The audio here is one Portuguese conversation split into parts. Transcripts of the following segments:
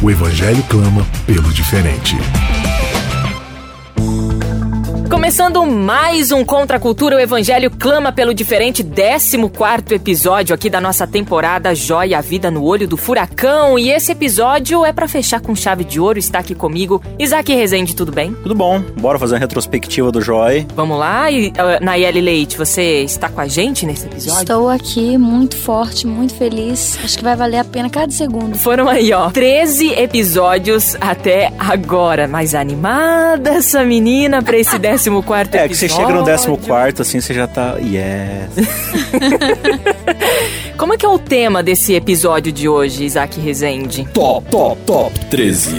O Evangelho clama pelo diferente. Começando mais um Contra a Cultura, o Evangelho clama pelo diferente, 14 episódio aqui da nossa temporada Joia a Vida no Olho do Furacão. E esse episódio é para fechar com chave de ouro. Está aqui comigo Isaac Rezende, tudo bem? Tudo bom, bora fazer uma retrospectiva do Joy. Vamos lá, e, uh, Nayeli Leite, você está com a gente nesse episódio? Estou aqui, muito forte, muito feliz. Acho que vai valer a pena cada segundo. Foram aí, ó, 13 episódios até agora. Mais animada essa menina pra esse 14 quarto É, que você chega no 14 assim, você já tá. Yes. Como é que é o tema desse episódio de hoje, Isaac Rezende? Top, top, top 13.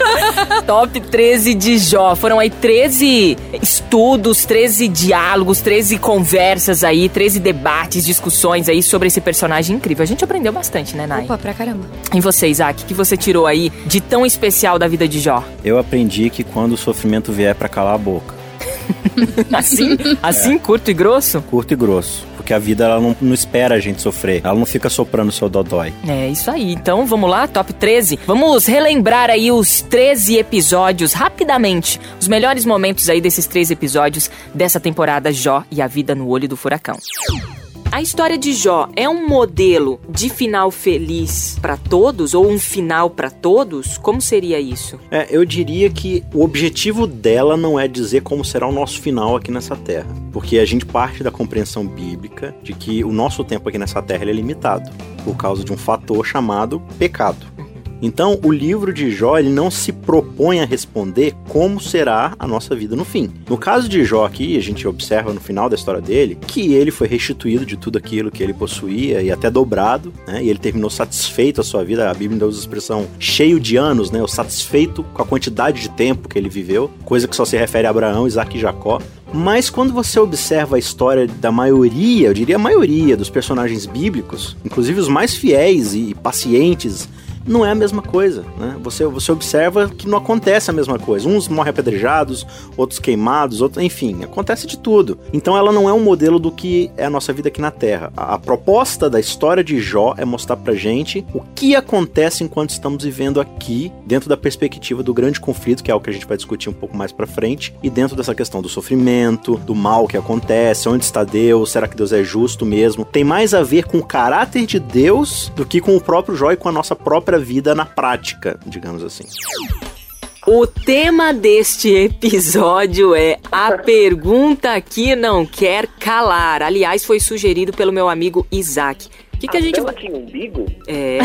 top 13 de Jó. Foram aí 13 estudos, 13 diálogos, 13 conversas aí, 13 debates, discussões aí sobre esse personagem incrível. A gente aprendeu bastante, né, Nai? Opa, pra caramba. E você, Isaac, o que você tirou aí de tão especial da vida de Jó? Eu aprendi que quando o sofrimento vier para calar a boca. Assim? Assim, é. curto e grosso? Curto e grosso. Porque a vida ela não, não espera a gente sofrer. Ela não fica soprando o seu dodói. É isso aí. Então vamos lá, top 13. Vamos relembrar aí os 13 episódios rapidamente. Os melhores momentos aí desses três episódios dessa temporada Jó e a Vida no Olho do Furacão. A história de Jó é um modelo de final feliz para todos ou um final para todos? Como seria isso? É, eu diria que o objetivo dela não é dizer como será o nosso final aqui nessa terra, porque a gente parte da compreensão bíblica de que o nosso tempo aqui nessa terra é limitado por causa de um fator chamado pecado. Então, o livro de Jó ele não se propõe a responder como será a nossa vida no fim. No caso de Jó aqui, a gente observa no final da história dele que ele foi restituído de tudo aquilo que ele possuía e até dobrado, né? E ele terminou satisfeito a sua vida. A Bíblia usa a expressão cheio de anos, né? O satisfeito com a quantidade de tempo que ele viveu, coisa que só se refere a Abraão, Isaac e Jacó. Mas quando você observa a história da maioria, eu diria a maioria dos personagens bíblicos, inclusive os mais fiéis e pacientes não é a mesma coisa, né? Você, você observa que não acontece a mesma coisa. Uns morrem apedrejados, outros queimados, outros, enfim, acontece de tudo. Então ela não é um modelo do que é a nossa vida aqui na Terra. A, a proposta da história de Jó é mostrar pra gente o que acontece enquanto estamos vivendo aqui, dentro da perspectiva do grande conflito, que é o que a gente vai discutir um pouco mais pra frente, e dentro dessa questão do sofrimento, do mal que acontece, onde está Deus, será que Deus é justo mesmo? Tem mais a ver com o caráter de Deus do que com o próprio Jó e com a nossa própria própria vida na prática, digamos assim. O tema deste episódio é a pergunta que não quer calar. Aliás, foi sugerido pelo meu amigo Isaac que, que a gente. Aqui no umbigo? É.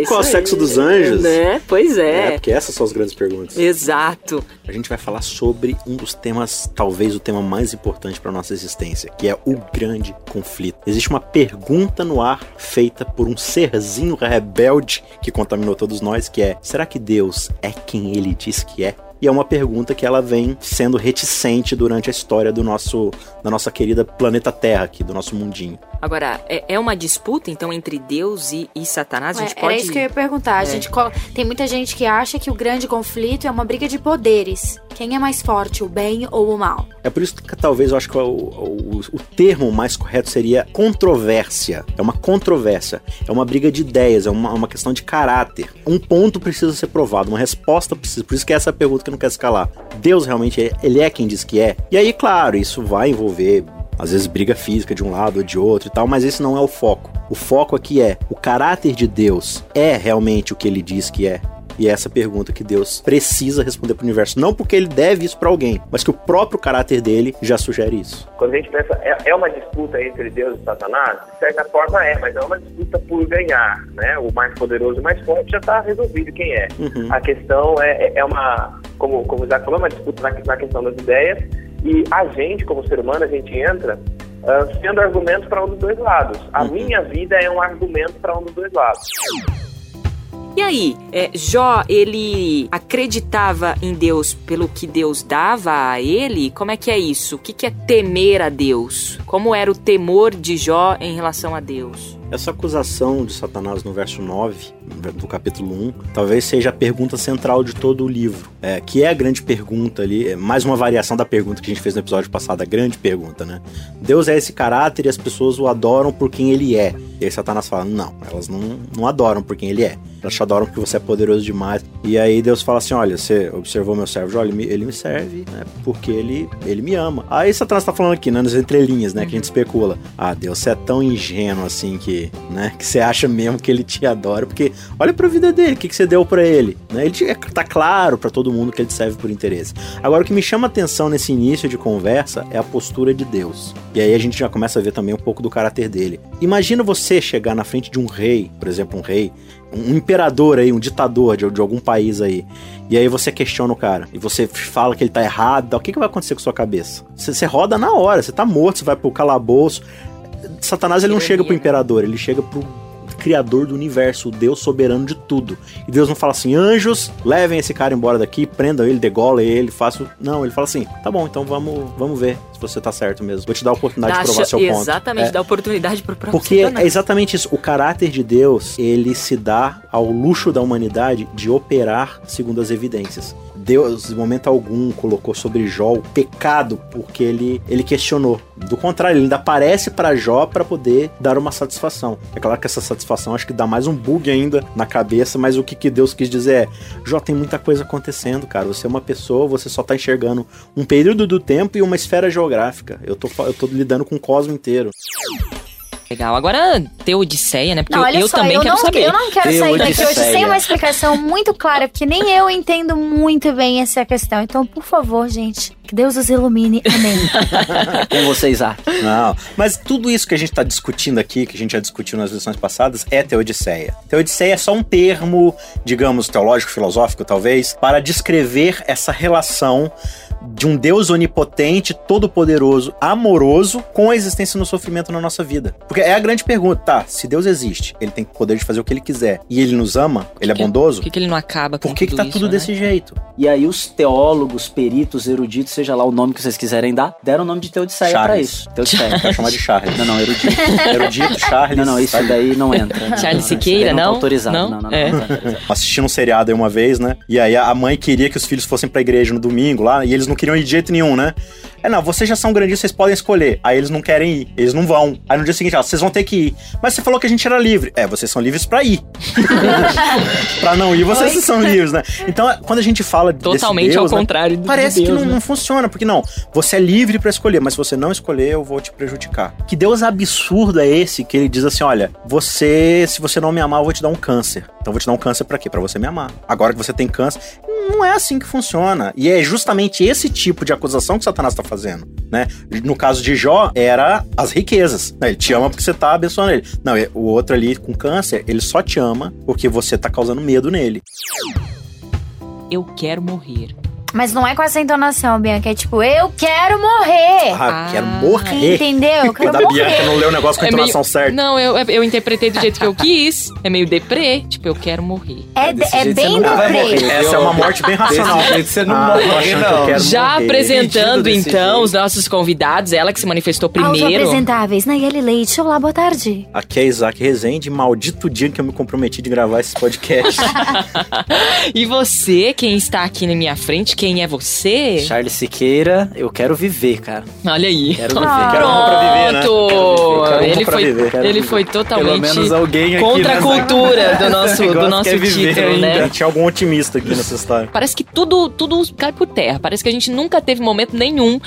é Qual é o sexo dos anjos? Né? Pois é. É, porque essas são as grandes perguntas. Exato. A gente vai falar sobre um dos temas, talvez o tema mais importante para nossa existência, que é o grande conflito. Existe uma pergunta no ar feita por um serzinho rebelde que contaminou todos nós, que é: será que Deus é quem ele diz que é? E é uma pergunta que ela vem sendo reticente durante a história do nosso, da nossa querida planeta Terra aqui, do nosso mundinho. Agora, é, é uma disputa, então, entre Deus e, e Satanás? A gente é, pode... Era isso que eu ia perguntar. A é. gente Tem muita gente que acha que o grande conflito é uma briga de poderes. Quem é mais forte, o bem ou o mal? É por isso que talvez eu acho que o, o, o termo mais correto seria controvérsia. É uma controvérsia. É uma briga de ideias, é uma, uma questão de caráter. Um ponto precisa ser provado, uma resposta precisa. Por isso que é essa pergunta que não quer escalar. Deus realmente, ele é quem diz que é. E aí, claro, isso vai envolver às vezes briga física de um lado ou de outro e tal, mas esse não é o foco. O foco aqui é o caráter de Deus é realmente o que ele diz que é. E é essa pergunta que Deus precisa responder para o universo. Não porque ele deve isso para alguém, mas que o próprio caráter dele já sugere isso. Quando a gente pensa, é, é uma disputa entre Deus e Satanás? De certa forma é, mas é uma disputa por ganhar. Né? O mais poderoso e mais forte já está resolvido quem é. Uhum. A questão é, é, é uma, como, como o Isaac falou, uma disputa na, na questão das ideias. E a gente, como ser humano, a gente entra uh, sendo argumento para um dos dois lados. A uhum. minha vida é um argumento para um dos dois lados. E aí, é, Jó, ele acreditava em Deus pelo que Deus dava a ele? Como é que é isso? O que, que é temer a Deus? Como era o temor de Jó em relação a Deus? Essa acusação de Satanás no verso 9, do capítulo 1, talvez seja a pergunta central de todo o livro, é, que é a grande pergunta ali, é mais uma variação da pergunta que a gente fez no episódio passado, a grande pergunta, né? Deus é esse caráter e as pessoas o adoram por quem ele é. E aí Satanás fala, não, elas não, não adoram por quem ele é. Te adoram porque você é poderoso demais. E aí Deus fala assim, olha, você observou meu servo, olha, ele me, serve né, porque ele, ele me ama. Aí Satanás tá falando aqui, né, nas entrelinhas, né, que a gente especula. Ah, Deus, você é tão ingênuo assim que né? Que você acha mesmo que ele te adora, porque olha pra vida dele, o que, que você deu para ele, né? Ele te, tá claro para todo mundo que ele serve por interesse. Agora, o que me chama atenção nesse início de conversa é a postura de Deus. E aí a gente já começa a ver também um pouco do caráter dele. Imagina você chegar na frente de um rei, por exemplo, um rei, um imperador aí, um ditador de, de algum país aí, e aí você questiona o cara, e você fala que ele tá errado, o que, que vai acontecer com sua cabeça? Você, você roda na hora, você tá morto, você vai pro calabouço, Satanás ele não chega pro imperador, ele chega pro criador do universo, o Deus soberano de tudo. E Deus não fala assim, anjos, levem esse cara embora daqui, prendam ele, degolem ele, façam. Não, ele fala assim, tá bom, então vamos, vamos ver você tá certo mesmo. Vou te dar a oportunidade dá de provar seu exatamente, ponto. Exatamente, é. dá oportunidade pro próprio Porque é exatamente isso. O caráter de Deus, ele se dá ao luxo da humanidade de operar segundo as evidências. Deus, em momento algum, colocou sobre Jó o pecado porque ele, ele questionou. Do contrário, ele ainda aparece para Jó para poder dar uma satisfação. É claro que essa satisfação acho que dá mais um bug ainda na cabeça, mas o que, que Deus quis dizer é: Jó, tem muita coisa acontecendo, cara. Você é uma pessoa, você só tá enxergando um período do tempo e uma esfera geográfica. Eu tô, eu tô lidando com o cosmo inteiro. Legal. Agora, Teodiceia, né? Porque não, eu, eu só, também eu quero não, saber. Eu não quero sair daqui hoje sem uma explicação muito clara, porque nem eu entendo muito bem essa questão. Então, por favor, gente, que Deus os ilumine. Amém. Com vocês há. Não, mas tudo isso que a gente está discutindo aqui, que a gente já discutiu nas lições passadas, é Teodiceia. Teodiceia é só um termo, digamos, teológico, filosófico, talvez, para descrever essa relação de um Deus onipotente, todo-poderoso, amoroso, com a existência no sofrimento na nossa vida. Porque é a grande pergunta, tá? Se Deus existe, ele tem o poder de fazer o que ele quiser e ele nos ama, ele é bondoso. Por que, que ele não acaba com Por que, que tá isso, tudo né? desse jeito? E aí os teólogos, peritos, eruditos, seja lá o nome que vocês quiserem dar, deram o nome de Teodiceia Charles. pra isso. Teodiceia. Vai chamar de Charles. Não, não, erudito. Erudito, Charles. Não, não, isso daí não entra. Não, Charles não, Siqueira, não? Tá não? autorizado. Não? Não, não, É. não, tá autorizado. Assistindo um seriado aí uma vez, né? E aí a mãe queria que os filhos fossem pra igreja no domingo lá, e eles não queriam ir de jeito nenhum, né? É, não, vocês já são grandinhos, vocês podem escolher. Aí eles não querem ir, eles não vão. Aí no dia seguinte, ela, vocês vão ter que ir. Mas você falou que a gente era livre. É, vocês são livres pra ir. pra não ir, vocês Oi? são livres, né? Então, quando a gente fala Totalmente desse ao Deus, né, contrário do Parece de Deus, que não, né? não funciona, porque não, você é livre pra escolher, mas se você não escolher, eu vou te prejudicar. Que Deus absurdo é esse que ele diz assim: olha, você, se você não me amar, eu vou te dar um câncer. Então eu vou te dar um câncer pra quê? Pra você me amar. Agora que você tem câncer, não é assim que funciona. E é justamente esse tipo de acusação que Satanás tá fazendo, né? No caso de Jó, era as riquezas. né? Ele te ama porque você tá abençoando ele. Não, o outro ali com câncer, ele só te ama porque você tá causando medo nele. Eu quero morrer. Mas não é com essa entonação, Bianca. É tipo, eu quero morrer. Ah, Ah. quero morrer. Entendeu? Eu quero Bianca morrer. não leu o negócio com a É meio- entonação certa. Não, eu, eu interpretei do jeito que eu quis. É meio deprê. Tipo, eu quero morrer. É, é jeito bem deprê. Essa é uma morte bem racional. Desse jeito você não Ah, morre, que não. Já morrer. apresentando, então, jeito. os nossos convidados, ela que se manifestou primeiro. Autoapresentáveis, Nayeli Leite. Olá, boa tarde. Aqui é Isaac Rezende, maldito dia que eu me comprometi de gravar esse podcast. E você, quem está aqui na minha frente, quem é você? Charles Siqueira, eu quero viver, cara. Olha aí. Quero viver. Ah. Quero um pra viver, né? Pronto! Quero Ele foi, viver. Quero ele viver. foi Pelo totalmente menos alguém aqui contra a cultura do nosso, do nosso viver título, ainda. né? Tinha algum otimista aqui nessa história. Parece que tudo, tudo cai por terra. Parece que a gente nunca teve momento nenhum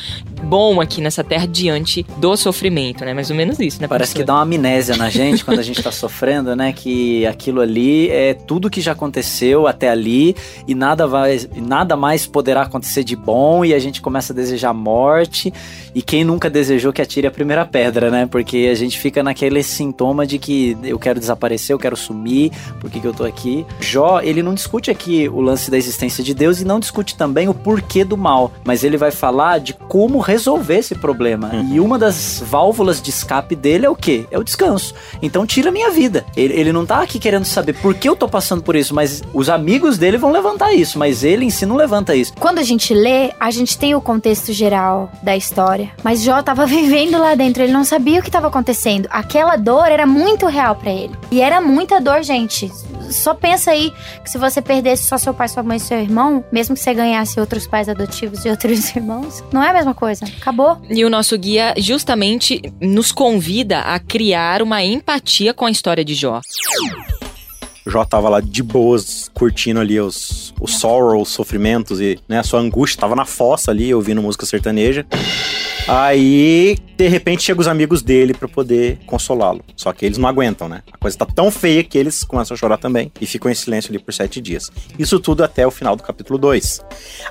bom aqui nessa terra diante do sofrimento, né? Mais ou menos isso, né? Parece que professor? dá uma amnésia na gente quando a gente tá sofrendo, né? Que aquilo ali é tudo que já aconteceu até ali e nada, vai, nada mais poderá acontecer de bom e a gente começa a desejar morte. E quem nunca desejou que atire a primeira pedra, né? Porque a gente fica naquele sintoma de que eu quero desaparecer, eu quero sumir, por que, que eu tô aqui? Jó, ele não discute aqui o lance da existência de Deus e não discute também o porquê do mal, mas ele vai falar de como resolver esse problema. Uhum. E uma das válvulas de escape dele é o quê? É o descanso. Então tira minha vida. Ele, ele não tá aqui querendo saber por que eu tô passando por isso, mas os amigos dele vão levantar isso, mas ele em si não levanta isso. Quando a gente lê, a gente tem o contexto geral da história, mas Jó tava vivendo lá dentro, ele não sabia o que estava acontecendo. Aquela dor era muito real para ele. E era muita dor, gente só pensa aí que se você perdesse só seu pai, sua mãe e seu irmão, mesmo que você ganhasse outros pais adotivos e outros irmãos, não é a mesma coisa. Acabou. E o nosso guia justamente nos convida a criar uma empatia com a história de Jó. Jó tava lá de boas, curtindo ali os, os sorrow, os sofrimentos e né, a sua angústia. Tava na fossa ali, ouvindo música sertaneja. Aí, de repente, chegam os amigos dele para poder consolá-lo. Só que eles não aguentam, né? A coisa tá tão feia que eles começam a chorar também e ficam em silêncio ali por sete dias. Isso tudo até o final do capítulo 2.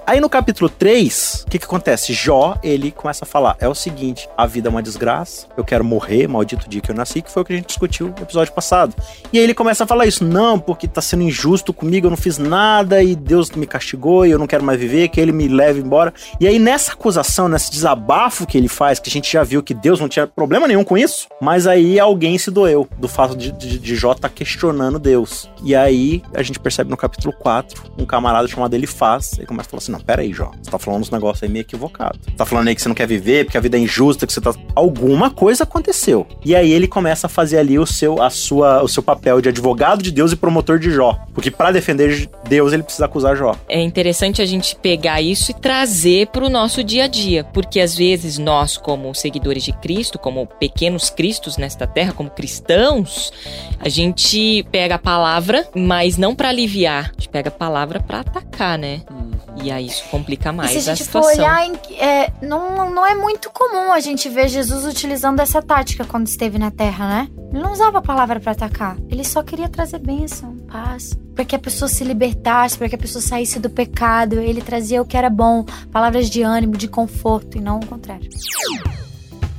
Aí no capítulo 3, o que, que acontece? Jó, ele começa a falar: é o seguinte, a vida é uma desgraça, eu quero morrer, maldito dia que eu nasci, que foi o que a gente discutiu no episódio passado. E aí ele começa a falar isso: não, porque tá sendo injusto comigo, eu não fiz nada e Deus me castigou e eu não quero mais viver, que ele me leve embora. E aí nessa acusação, nesse desabafo que ele faz, que a gente já viu que Deus não tinha problema nenhum com isso, mas aí alguém se doeu do fato de, de, de Jó estar tá questionando Deus. E aí a gente percebe no capítulo 4, um camarada chamado Elifaz, ele começa a falar assim: não, pera aí, Jó, você tá falando uns negócios aí meio equivocado. Tá falando aí que você não quer viver, porque a vida é injusta, que você tá. Alguma coisa aconteceu. E aí ele começa a fazer ali o seu, a sua, o seu papel de advogado de Deus e promotor de Jó. Porque para defender Deus, ele precisa acusar Jó. É interessante a gente pegar isso e trazer pro nosso dia a dia, porque às vezes nós, como seguidores de Cristo, como pequenos cristos nesta terra, como cristãos, a gente pega a palavra, mas não para aliviar, a gente pega a palavra para atacar, né? Hum. E aí isso complica mais e se a, a gente situação. for olhar, é, não, não é muito comum a gente ver Jesus utilizando essa tática quando esteve na Terra, né? Ele não usava a palavra para atacar. Ele só queria trazer bênção, paz, para que a pessoa se libertasse, para que a pessoa saísse do pecado. Ele trazia o que era bom, palavras de ânimo, de conforto e não o contrário.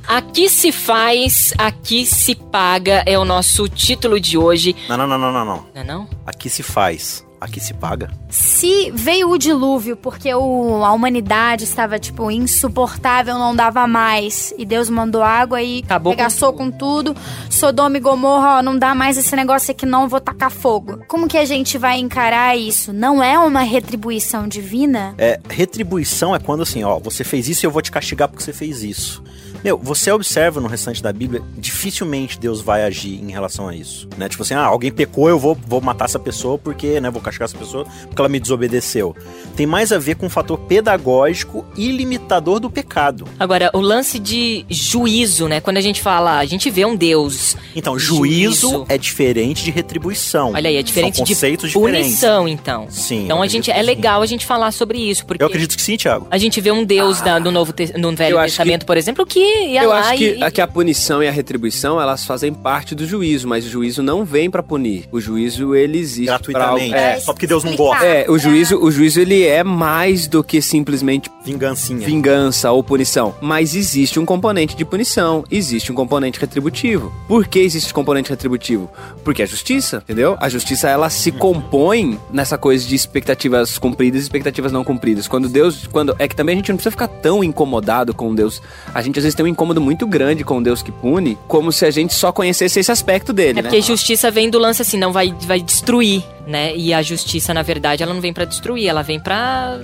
Aqui se faz, aqui se paga é o nosso título de hoje. Não, não, não, não, não. Não, é não? Aqui se faz aqui se paga? Se veio o dilúvio porque o, a humanidade estava, tipo, insuportável, não dava mais, e Deus mandou água e Acabou regaçou com, com tudo, Sodoma e Gomorra, ó, não dá mais esse negócio aqui não, vou tacar fogo. Como que a gente vai encarar isso? Não é uma retribuição divina? É, retribuição é quando assim, ó, você fez isso e eu vou te castigar porque você fez isso. Meu, você observa no restante da Bíblia, dificilmente Deus vai agir em relação a isso, né? Tipo assim, ah, alguém pecou, eu vou, vou matar essa pessoa porque, né, vou castigar essa pessoa porque ela me desobedeceu. Tem mais a ver com um fator pedagógico e limitador do pecado. Agora, o lance de juízo, né? Quando a gente fala, a gente vê um Deus. Então, juízo, juízo. é diferente de retribuição. Olha aí, é diferente São conceitos de punição, diferentes. então. Sim. Então a gente é legal a gente falar sobre isso, porque Eu acredito que sim, Thiago. A gente vê um Deus ah, da, no Novo no Velho Testamento, que... por exemplo, que eu acho que, e... que a punição e a retribuição, elas fazem parte do juízo, mas o juízo não vem para punir. O juízo, ele existe gratuitamente. Pra... É, só porque Deus não gosta. É, o juízo, o juízo ele é mais do que simplesmente vingancinha. Vingança ou punição, mas existe um componente de punição, existe um componente retributivo. Por que existe componente retributivo? Porque é justiça, entendeu? A justiça ela se compõe nessa coisa de expectativas cumpridas e expectativas não cumpridas. Quando Deus, quando é que também a gente não precisa ficar tão incomodado com Deus. A gente às vezes tem um incômodo muito grande com Deus que pune, como se a gente só conhecesse esse aspecto dele, é né? porque justiça vem do lance assim, não vai, vai destruir, né? E a justiça, na verdade, ela não vem para destruir, ela vem para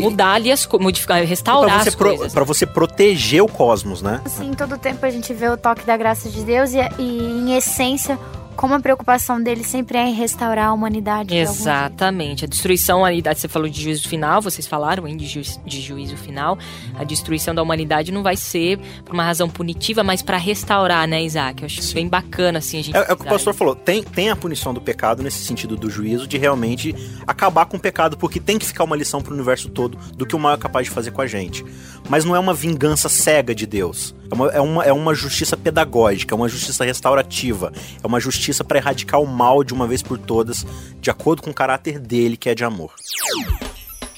mudar ali as modificar, restaurar pra as coisas. Para você proteger o cosmos, né? Sim, todo tempo a gente vê o toque da graça de Deus e, e em essência como a preocupação dele sempre é em restaurar a humanidade. Exatamente. A destruição da humanidade, você falou de juízo final, vocês falaram hein, de, ju de juízo final. A destruição da humanidade não vai ser por uma razão punitiva, mas para restaurar, né, Isaac? Eu acho Sim. bem bacana, assim, a gente. É, é o que o pastor falou. Tem, tem a punição do pecado nesse sentido do juízo, de realmente acabar com o pecado, porque tem que ficar uma lição pro universo todo do que o mal é capaz de fazer com a gente. Mas não é uma vingança cega de Deus. É uma, é uma, é uma justiça pedagógica, é uma justiça restaurativa, é uma justiça justiça para erradicar o mal de uma vez por todas, de acordo com o caráter dele, que é de amor.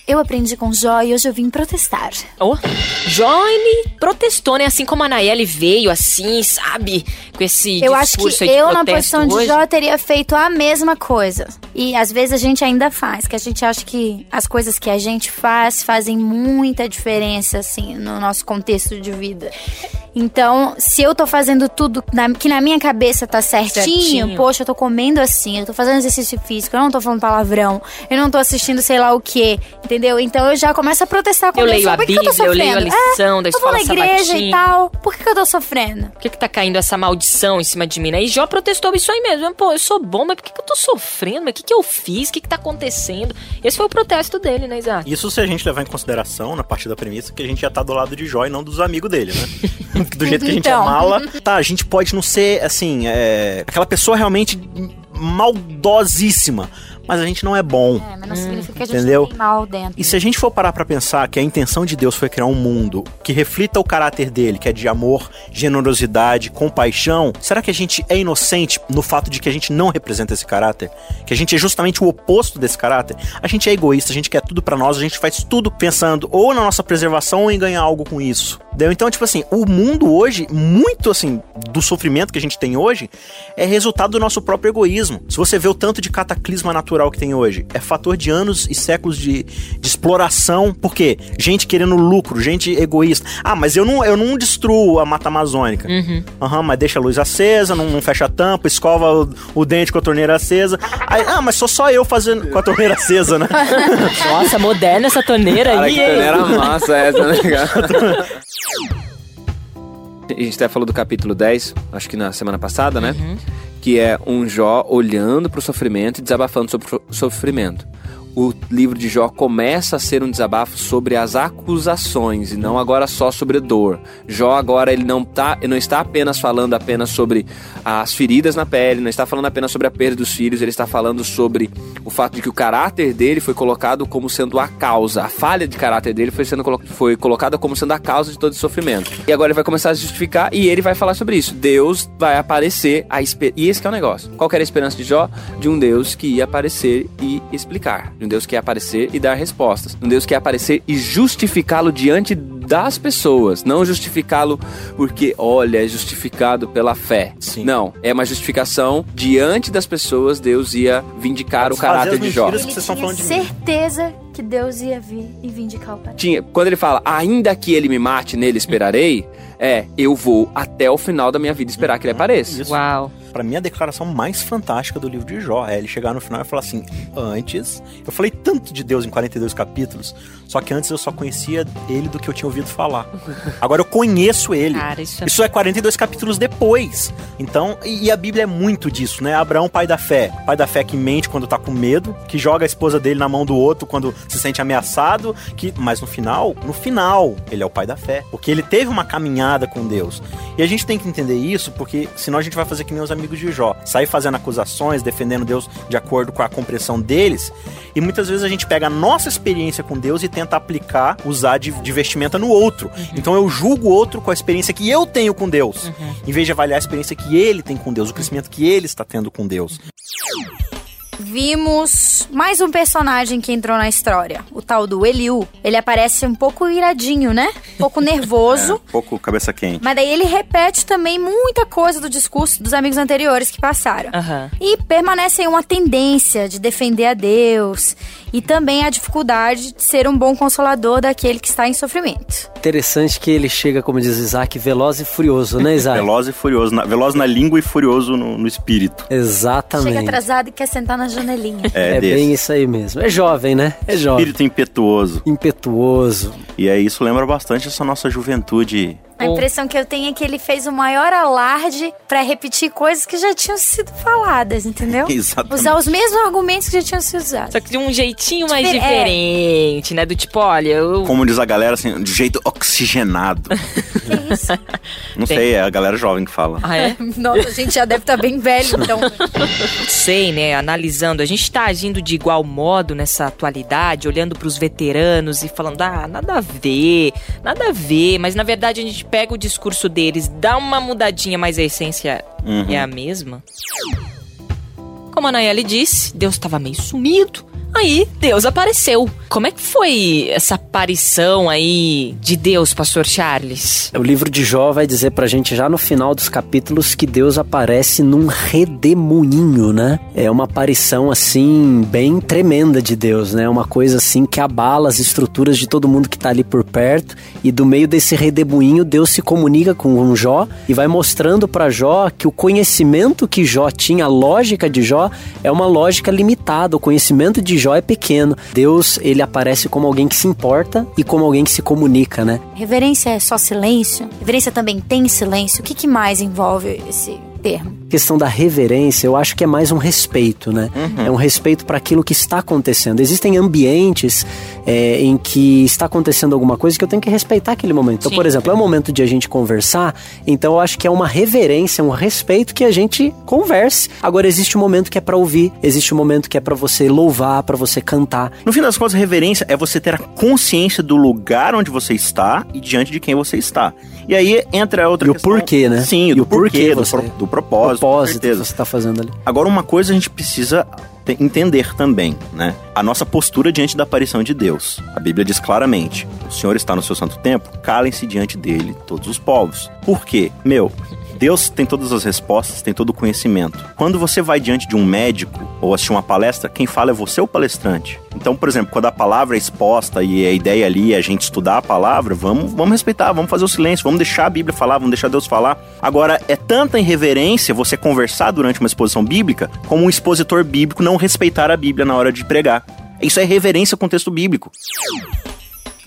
Eu aprendi com Jó e hoje eu vim protestar. Oh, Jó, ele protestou, né? Assim como a Nayeli veio, assim, sabe? Com esse Eu acho que de eu, na posição de hoje. Jó, teria feito a mesma coisa. E às vezes a gente ainda faz, que a gente acha que as coisas que a gente faz fazem muita diferença, assim, no nosso contexto de vida. Então, se eu tô fazendo tudo na- que na minha cabeça tá certinho, Certinho. poxa, eu tô comendo assim, eu tô fazendo exercício físico, eu não tô falando palavrão, eu não tô assistindo sei lá o que, entendeu? Então eu já começo a protestar com Eu leio a Por que que eu tô Bíblia, eu leio a sofrendo? lição da eu vou na escola igreja sabatina. e tal. Por que, que eu tô sofrendo? Por que, que tá caindo essa maldição em cima de mim, né? E Jó protestou isso aí mesmo. Pô, eu sou bom, mas por que, que eu tô sofrendo? Mas o que, que eu fiz? O que, que tá acontecendo? Esse foi o protesto dele, né, Isaac? Isso se a gente levar em consideração, na partir da premissa, que a gente já tá do lado de Jó e não dos amigos dele, né? do jeito que a gente é Então. mala. Tá, a gente pode não ser, assim, é, aquela pessoa realmente maldosíssima, mas a gente não é bom. É, mas não significa que a gente entendeu? não tem mal dentro. E se a gente for parar pra pensar que a intenção de Deus foi criar um mundo que reflita o caráter dele, que é de amor, generosidade, compaixão, será que a gente é inocente no fato de que a gente não representa esse caráter? Que a gente é justamente o oposto desse caráter? A gente é egoísta, a gente quer tudo pra nós, a gente faz tudo pensando ou na nossa preservação ou em ganhar algo com isso. Entendeu? Então, tipo assim, o mundo hoje, muito assim, do sofrimento que a gente tem hoje, é resultado do nosso próprio egoísmo. Se você vê o tanto de cataclisma natural que tem hoje, é fator de anos e séculos de, de exploração. Por quê? Gente querendo lucro, gente egoísta. Ah, mas eu não, eu não destruo a Mata Amazônica. Aham, mas deixa a luz acesa, não, não fecha a tampa, escova o, o dente com a torneira acesa. Aí, ah, mas sou só eu fazendo com a torneira acesa, né? Nossa, moderna essa torneira Cara, aí, que torneira massa essa, né, cara? A gente até falou do capítulo 10, acho que na semana passada, né? Que é um Jó olhando pro sofrimento e desabafando sobre o sofrimento. O livro de Jó começa a ser um desabafo sobre as acusações e não agora só sobre dor. Jó agora ele não tá, ele não está apenas falando apenas sobre as feridas na pele, não está falando apenas sobre a perda dos filhos, ele está falando sobre o fato de que o caráter dele foi colocado como sendo a causa, a falha de caráter dele foi sendo foi colocada como sendo a causa de todo esse sofrimento. E agora ele vai começar a justificar e ele vai falar sobre isso. Deus vai aparecer a e esse é o negócio. Qual era a esperança de Jó? De um Deus que ia aparecer e explicar, de um Deus que ia aparecer e dar respostas, um Deus que ia aparecer e justificá-lo diante das pessoas, não justificá-lo porque, olha, é justificado pela fé. Sim. Não, é uma justificação diante das pessoas, Deus ia vindicar o caráter de Jó. que vocês falando de mim. certeza que Deus ia vir e vindicar o pai. Tinha, quando ele fala, ainda que ele me mate, nele esperarei, é, eu vou até o final da minha vida esperar que ele apareça. Isso. Uau. Pra mim, a declaração mais fantástica do livro de Jó é ele chegar no final e falar assim: Antes, eu falei tanto de Deus em 42 capítulos, só que antes eu só conhecia ele do que eu tinha ouvido falar. Agora eu conheço ele. Cara, isso é... Isso é 42 capítulos depois. Então, e, e a Bíblia é muito disso, né? Abraão, pai da fé. Pai da fé que mente quando tá com medo, que joga a esposa dele na mão do outro quando se sente ameaçado, que mas no final, no final, ele é o pai da fé, porque ele teve uma caminhada com Deus. E a gente tem que entender isso, porque senão a gente vai fazer que nem os amigos de Jó, sair fazendo acusações, defendendo Deus de acordo com a compreensão deles, e muitas vezes a gente pega a nossa experiência com Deus e tenta aplicar, usar de, de vestimenta no outro. Então eu julgo o outro com a experiência que eu tenho com Deus, em vez de avaliar a experiência que ele tem com Deus, o crescimento que ele está tendo com Deus. Vimos mais um personagem que entrou na história, o tal do Eliu. Ele aparece um pouco iradinho, né? Um pouco nervoso. Um pouco cabeça quente. Mas daí ele repete também muita coisa do discurso dos amigos anteriores que passaram. Aham. E permanece em uma tendência de defender a Deus e também a dificuldade de ser um bom consolador daquele que está em sofrimento. Interessante que ele chega, como diz Isaac, veloz e furioso, né, Isaac? Veloz e furioso, na- veloz na língua e furioso no, no espírito. Exatamente. Chega atrasado e quer sentar na janelinha. É, É bem isso aí mesmo. É jovem, né? É jovem. Espírito impetuoso. Impetuoso. E aí isso lembra bastante essa nossa juventude. A impressão que eu tenho é que ele fez o maior alarde pra repetir coisas que já tinham sido faladas, entendeu? Exatamente. Usar os mesmos argumentos que já tinham sido usados. Só que de um jeitinho mais Difer- é. diferente, né? Do tipo, olha, eu... Como diz a galera, assim, de jeito oxigenado. Que isso? Não Tem. sei, é a galera jovem que fala. Ah, é? Nossa, a gente já deve estar bem velho, então. Não sei, né? Analisando, a gente tá agindo de igual modo nessa atualidade, olhando pros veteranos e falando, ah, nada a ver, nada a ver. Mas na verdade a gente pega o discurso deles, dá uma mudadinha, mas a essência Uhum. é a mesma. Como a Nayeli disse, Deus estava meio sumido. Aí Deus apareceu. Como é que foi essa aparição aí de Deus, pastor Charles? O livro de Jó vai dizer pra gente já no final dos capítulos que Deus aparece num redemoinho, né? É uma aparição assim bem tremenda de Deus, né? Uma coisa assim que abala as estruturas de todo mundo que tá ali por perto e do meio desse redemoinho Deus se comunica com Jó e vai mostrando para Jó que o conhecimento que Jó tinha, a lógica de Jó é uma lógica limitada. O conhecimento de Jó é pequeno. Deus, ele aparece como alguém que se importa e como alguém que se comunica, né? Reverência é só silêncio? Reverência também tem silêncio? O que, que mais envolve esse termo? Questão da reverência, eu acho que é mais um respeito, né? Uhum. É um respeito para aquilo que está acontecendo. Existem ambientes é, em que está acontecendo alguma coisa que eu tenho que respeitar aquele momento. Então, por exemplo, é o momento de a gente conversar, então eu acho que é uma reverência, um respeito que a gente converse. Agora, existe um momento que é para ouvir, existe um momento que é para você louvar, para você cantar. No fim das contas, reverência é você ter a consciência do lugar onde você está e diante de quem você está. E aí entra a outra e questão. o porquê, né? Sim, e do o porquê, porquê, do, pro, do propósito. Propósito que você está fazendo ali. Agora, uma coisa a gente precisa entender também, né? A nossa postura diante da aparição de Deus. A Bíblia diz claramente: o Senhor está no seu santo templo, calem-se diante dele todos os povos. Por quê? Meu, Deus tem todas as respostas, tem todo o conhecimento. Quando você vai diante de um médico ou assistir uma palestra, quem fala é você o palestrante. Então, por exemplo, quando a palavra é exposta e a ideia ali é a gente estudar a palavra, vamos, vamos respeitar, vamos fazer o silêncio, vamos deixar a Bíblia falar, vamos deixar Deus falar. Agora, é tanta irreverência você conversar durante uma exposição bíblica como um expositor bíblico não respeitar a Bíblia na hora de pregar. Isso é reverência com o texto bíblico.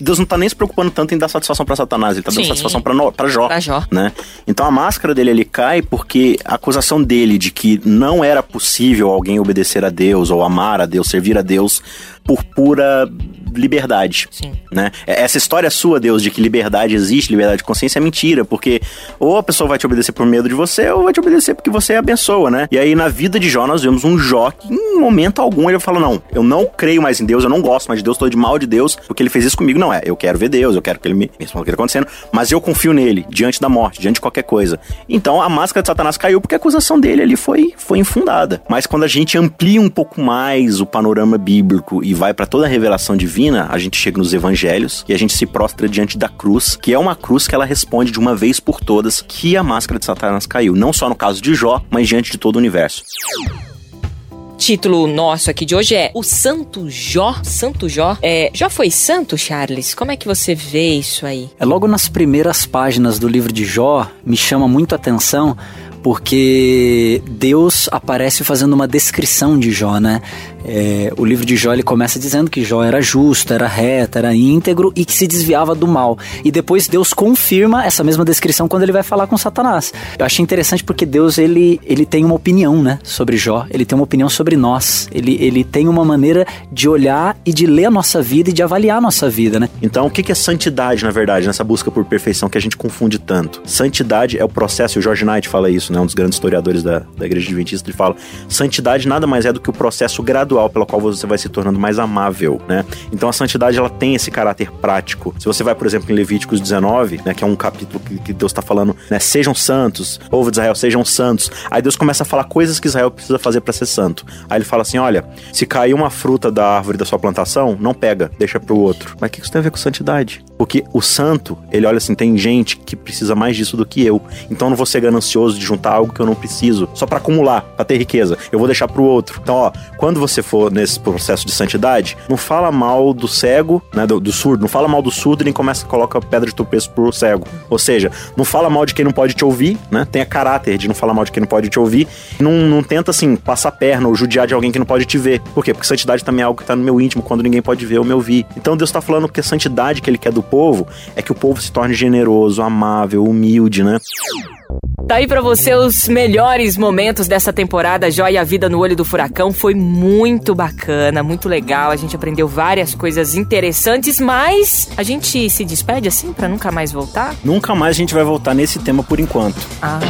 Deus não tá nem se preocupando tanto em dar satisfação para Satanás, ele tá dando Sim. satisfação para Jó, pra Jó, Pra Jó. né? Então a máscara dele ele cai porque a acusação dele de que não era possível alguém obedecer a Deus ou amar a Deus, servir a Deus por pura liberdade, Sim. né? Essa história sua, Deus, de que liberdade existe, liberdade de consciência é mentira, porque ou a pessoa vai te obedecer por medo de você, ou vai te obedecer porque você abençoa, né? E aí na vida de Jó nós vemos um Jó que em momento algum ele fala, não, eu não creio mais em Deus, eu não gosto mais de Deus, tô de mal de Deus, porque ele fez isso comigo, não é, eu quero ver Deus, eu quero que ele me responda o que está acontecendo, mas eu confio nele, diante da morte, diante de qualquer coisa. Então a máscara de Satanás caiu porque a acusação dele ali foi, foi infundada. Mas quando a gente amplia um pouco mais o panorama bíblico e vai para toda a revelação divina, a gente chega nos evangelhos e a gente se prostra diante da cruz, que é uma cruz que ela responde de uma vez por todas que a máscara de Satanás caiu, não só no caso de Jó, mas diante de todo o universo. Título nosso aqui de hoje é O Santo Jó. Santo Jó. É, Jó foi santo, Charles? Como é que você vê isso aí? É logo nas primeiras páginas do livro de Jó, me chama muito a atenção porque Deus aparece fazendo uma descrição de Jó, né? É, o livro de Jó ele começa dizendo que Jó era justo, era reto, era íntegro e que se desviava do mal. E depois Deus confirma essa mesma descrição quando ele vai falar com Satanás. Eu achei interessante porque Deus ele, ele tem uma opinião, né, sobre Jó. Ele tem uma opinião sobre nós. Ele, ele tem uma maneira de olhar e de ler a nossa vida e de avaliar a nossa vida, né? Então, o que é santidade, na verdade, nessa busca por perfeição que a gente confunde tanto? Santidade é o processo, e o George Knight fala isso, né? Um dos grandes historiadores da, da Igreja Adventista, ele fala: santidade nada mais é do que o processo gradual pelo qual você vai se tornando mais amável, né? Então a santidade ela tem esse caráter prático. Se você vai, por exemplo, em Levíticos 19, né, que é um capítulo que, Deus está falando, né, sejam santos, povo de Israel, sejam santos. Aí Deus começa a falar coisas que Israel precisa fazer para ser santo. Aí ele fala assim: olha, se cair uma fruta da árvore da sua plantação, não pega, deixa pro outro. Mas o que isso tem a ver com santidade? Porque o santo, ele olha assim, tem gente que precisa mais disso do que eu. Então eu não vou ser ganancioso de juntar algo que eu não preciso, só para acumular, para ter riqueza. Eu vou deixar pro outro. Então, ó, quando você for nesse processo de santidade, não fala mal do cego, né, do, do surdo, não fala mal do surdo e nem começa a colocar pedra de tropeço pro cego. Ou seja, não fala mal de quem não pode te ouvir, né? Tenha caráter de não falar mal de quem não pode te ouvir. Não, não tenta, assim, passar perna ou judiar de alguém que não pode te ver. Por quê? Porque santidade também é algo que tá no meu íntimo, quando ninguém pode ver ou me ouvir. Então Deus tá falando que a santidade que ele quer do povo é que o povo se torne generoso, amável, humilde, né? Tá aí pra você os melhores momentos dessa temporada Jó e a Vida no Olho do Furacão. Foi muito bacana, muito legal. A gente aprendeu várias coisas interessantes, mas a gente se despede assim pra nunca mais voltar? Nunca mais a gente vai voltar nesse tema por enquanto. Ah.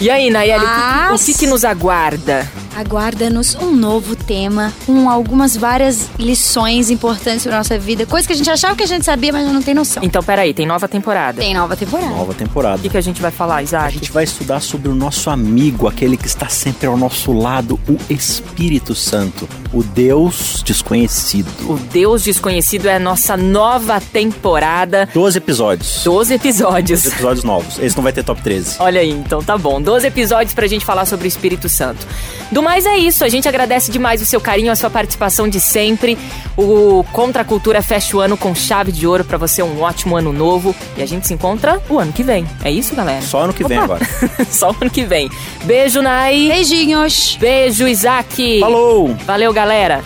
E aí, Nayeli, o que- Mas- o que, nos aguarda? Aguarda-nos um novo tema, com algumas várias lições importantes para nossa vida, coisas que a gente achava que a gente sabia, mas não tem noção. Então, peraí, tem nova temporada. Tem nova temporada. Nova O temporada. que, que a gente vai falar, A Isaac? gente vai estudar sobre o nosso amigo, aquele que está sempre ao nosso lado, o Espírito Santo, o Deus desconhecido. O Deus Desconhecido é a nossa nova temporada. 12 episódios. 12 episódios. 12 episódios novos. Esse não vai ter top 13. Olha aí, então tá bom. 12 episódios pra gente falar sobre o Espírito Santo. Do mais é isso. A gente agradece demais o seu carinho, a sua participação de sempre. O Contra a Cultura fecha o ano com chave de ouro pra você um ótimo ano novo. E a gente se encontra o ano que vem. É isso, galera? Só ano que vem Opa. agora. Só ano que vem. Beijo, Nai. Beijinhos! Beijo, Isaac. Falou! Valeu, galera.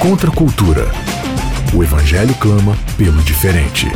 Contra a cultura. O evangelho clama pelo diferente.